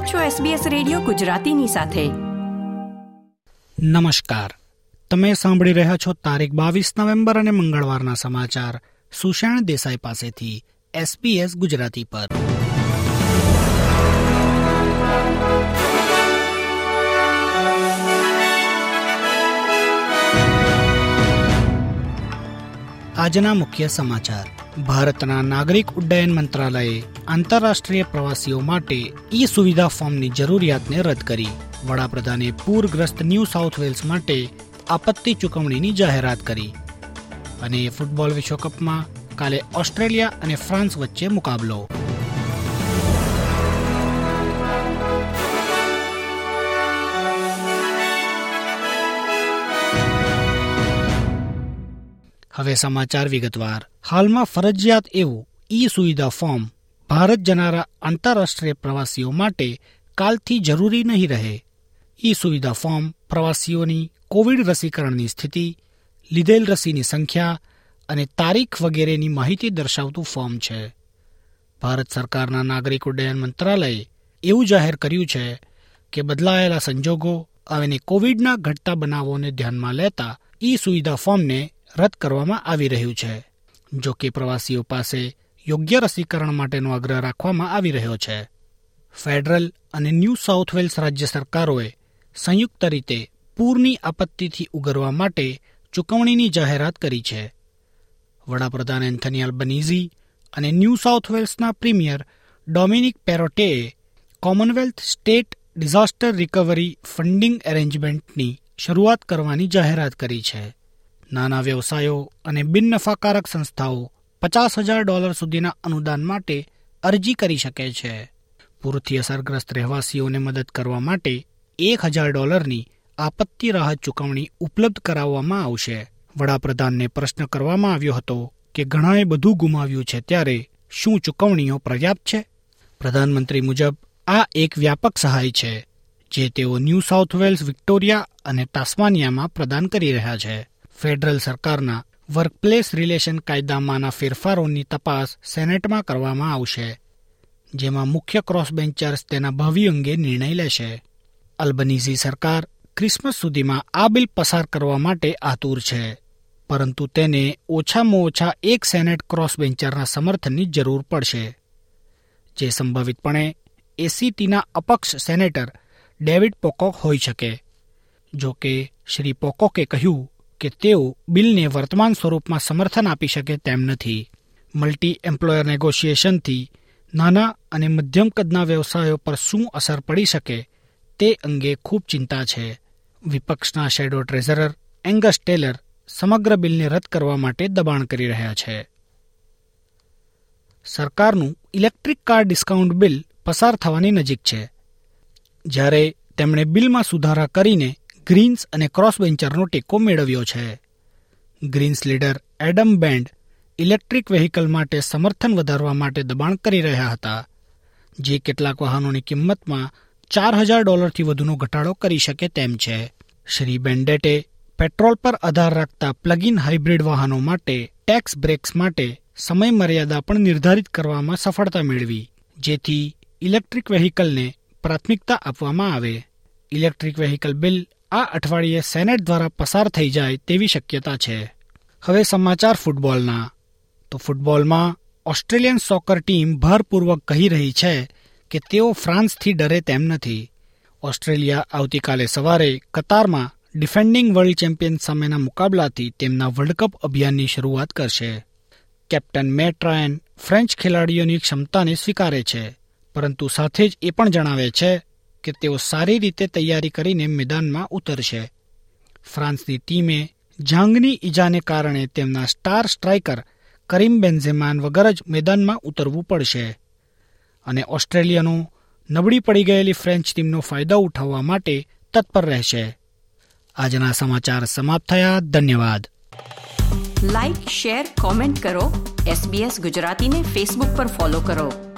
આપ છો SBS radio ગુજરાતીની સાથે. નમસ્કાર. તમે સાંભળી રહ્યા છો તારીખ બાવીસ નવેમ્બર અને મંગળવારના સમાચાર. સુષેણ દેસાઈ પાસેથી SBS ગુજરાતી પર. આજના મુખ્ય સમાચાર. ભારતના નાગરિક ઉડ્ડયન મંત્રાલયે આંતરરાષ્ટ્રીય પ્રવાસીઓ માટે ઈ સુવિધા ફોર્મની જરૂરિયાતને રદ કરી. વડાપ્રધાને પૂરગ્રસ્ત ન્યૂ સાઉથ વેલ્સ માટે આપત્તિ ચૂકવણીની જાહેરાત કરી. અને ફૂટબોલ વિશ્વકપમાં કાલે ઓસ્ટ્રેલિયા અને ફ્રાન્સ વચ્ચે મુકાબલો. હવે સમાચાર વિગતવાર. હાલમાં ફરજિયાત એવું ઈ સુવિધા ફોર્મ ભારત જનારા આંતરરાષ્ટ્રીય પ્રવાસીઓ માટે કાલથી જરૂરી નહીં રહે. ઈ સુવિધા ફોર્મ પ્રવાસીઓની કોવિડ રસીકરણની સ્થિતિ, લીધેલ રસીની સંખ્યા અને તારીખ વગેરેની માહિતી દર્શાવતું ફોર્મ છે. ભારત સરકારના નાગરિક ઉડ્ડયન મંત્રાલયે એવું જાહેર કર્યું છે કે બદલાયેલા સંજોગો અને કોવિડના ઘટતા બનાવોને ધ્યાનમાં લેતા ઈ સુવિધા ફોર્મને રદ કરવામાં આવી રહ્યું છે. જો કે પ્રવાસીઓ પાસે યોગ્ય રસીકરણ માટેનો આગ્રહ રાખવામાં આવી રહ્યો છે. ફેડરલ અને ન્યૂ સાઉથ વેલ્સ રાજ્ય સરકારોએ સંયુક્ત રીતે પૂરની આપત્તિથી ઉગરવા માટે ચૂકવણીની જાહેરાત કરી છે. વડાપ્રધાન એન્થની અલ્બનીઝી અને ન્યૂ સાઉથ વેલ્સના premier Dominic પેરોટેએ commonwealth state disaster recovery funding એરેન્જમેન્ટની શરૂઆત કરવાની જાહેરાત કરી છે. નાના વ્યવસાયો અને બિનનફાકારક સંસ્થાઓ પચાસ હજાર ડોલર સુધીના અનુદાન માટે અરજી કરી શકે છે. પૂરથી અસરગ્રસ્ત રહેવાસીઓને મદદ કરવા માટે એક હજાર ડોલરની આપત્તિ રાહત ચૂકવણી ઉપલબ્ધ કરાવવામાં આવશે. વડાપ્રધાનને પ્રશ્ન કરવામાં આવ્યો હતો કે ઘણાએ બધું ગુમાવ્યું છે ત્યારે શું ચૂકવણીઓ પર્યાપ્ત છે? પ્રધાનમંત્રી મુજબ, આ એક વ્યાપક સહાય છે, જે તેઓ ન્યૂ સાઉથ વેલ્સ, વિક્ટોરિયા અને તાસ્માનિયામાં પ્રદાન કરી રહ્યા છે. ફેડરલ સરકારના વર્કપ્લેસ રિલેશન કાયદામાંના ફેરફારોની તપાસ સેનેટમાં કરવામાં આવશે, જેમાં મુખ્ય ક્રોસબેન્ચર્સ તેના ભાવિ અંગે નિર્ણય લેશે. અલ્બનીઝી સરકાર ક્રિસમસ સુધીમાં આ બિલ પસાર કરવા માટે આતુર છે, પરંતુ તેને ઓછામાં ઓછા એક સેનેટ ક્રોસબેન્ચરના સમર્થનની જરૂર પડશે. જે સંભવિતપણે એસીટીના અપક્ષ સેનેટર ડેવિડ પોકોક હોઈ શકે. જો કે શ્રી પોકોકે કહ્યું કે તેઓ બિલને વર્તમાન સ્વરૂપમાં સમર્થન આપી શકે તેમ નથી. મલ્ટી એમ્પ્લોયર નેગોશિએશનથી નાના અને મધ્યમ કદના વ્યવસાયો પર શું અસર પડી શકે તે અંગે ખૂબ ચિંતા છે. વિપક્ષના શેડો ટ્રેઝરર એંગસ ટેલર સમગ્ર બિલને રદ કરવા માટે દબાણ કરી રહ્યા છે. સરકારનું ઇલેક્ટ્રિક કાર ડિસ્કાઉન્ટ બિલ પસાર થવાની નજીક છે. જ્યારે તેમણે બિલમાં સુધારા કરીને ગ્રીન્સ અને ક્રોસબેન્ચરનો ટેકો મેળવ્યો છે. Greens leader Adam Bandt electric vehicle માટે સમર્થન વધારવા માટે દબાણ કરી રહ્યા હતા, જે કેટલાક વાહનોની કિંમતમાં ચાર હજાર ડોલરથી વધુનો ઘટાડો કરી શકે તેમ છે. શ્રી બેન્ડેટે પેટ્રોલ પર આધાર રાખતા પ્લગ ઇન હાઇબ્રિડ વાહનો માટે ટેક્સ બ્રેક્સ માટે સમય મર્યાદા પણ નિર્ધારિત કરવામાં સફળતા મેળવી, જેથી ઇલેક્ટ્રિક વેહિકલને પ્રાથમિકતા આપવામાં આવે. ઇલેક્ટ્રિક વેહિકલ બિલ આ અઠવાડિયે સેનેટ દ્વારા પસાર થઈ જાય તેવી શક્યતા છે. હવે સમાચાર ફૂટબોલના. તો ફૂટબોલમાં ઓસ્ટ્રેલિયન સોકર ટીમ ભારપૂર્વક કહી રહી છે કે તેઓ ફ્રાન્સથી ડરે તેમ નથી. ઓસ્ટ્રેલિયા આવતીકાલે સવારે કતારમાં ડિફેન્ડિંગ વર્લ્ડ ચેમ્પિયન સામેના મુકાબલાથી તેમના વર્લ્ડ કપ અભિયાનની શરૂઆત કરશે. કેપ્ટન મેટ રાયન ફ્રેન્ચ ખેલાડીઓની ક્ષમતાને સ્વીકારે છે, પરંતુ સાથે જ એ પણ જણાવે છે કે તેઓ સારી રીતે તૈયારી કરીને મેદાનમાં ઉતરશે. ફ્રાન્સની ટીમે જાંગની ઈજાને કારણે તેમના સ્ટાર સ્ટ્રાઇકર કરીમ બેન્ઝેમાન વગર જ મેદાનમાં ઉતરવું પડશે. અને ઓસ્ટ્રેલિયાનો નબળી પડી ગયેલી ફ્રેન્ચ ટીમનો ફાયદો ઉઠાવવા માટે તત્પર રહેશે. આજના સમાચાર સમાપ્ત થયા. ધન્યવાદ. લાઇક શેર કોમેન્ટ કરો. એસબીએસ ગુજરાતીને ફેસબુક પર ફોલો કરો.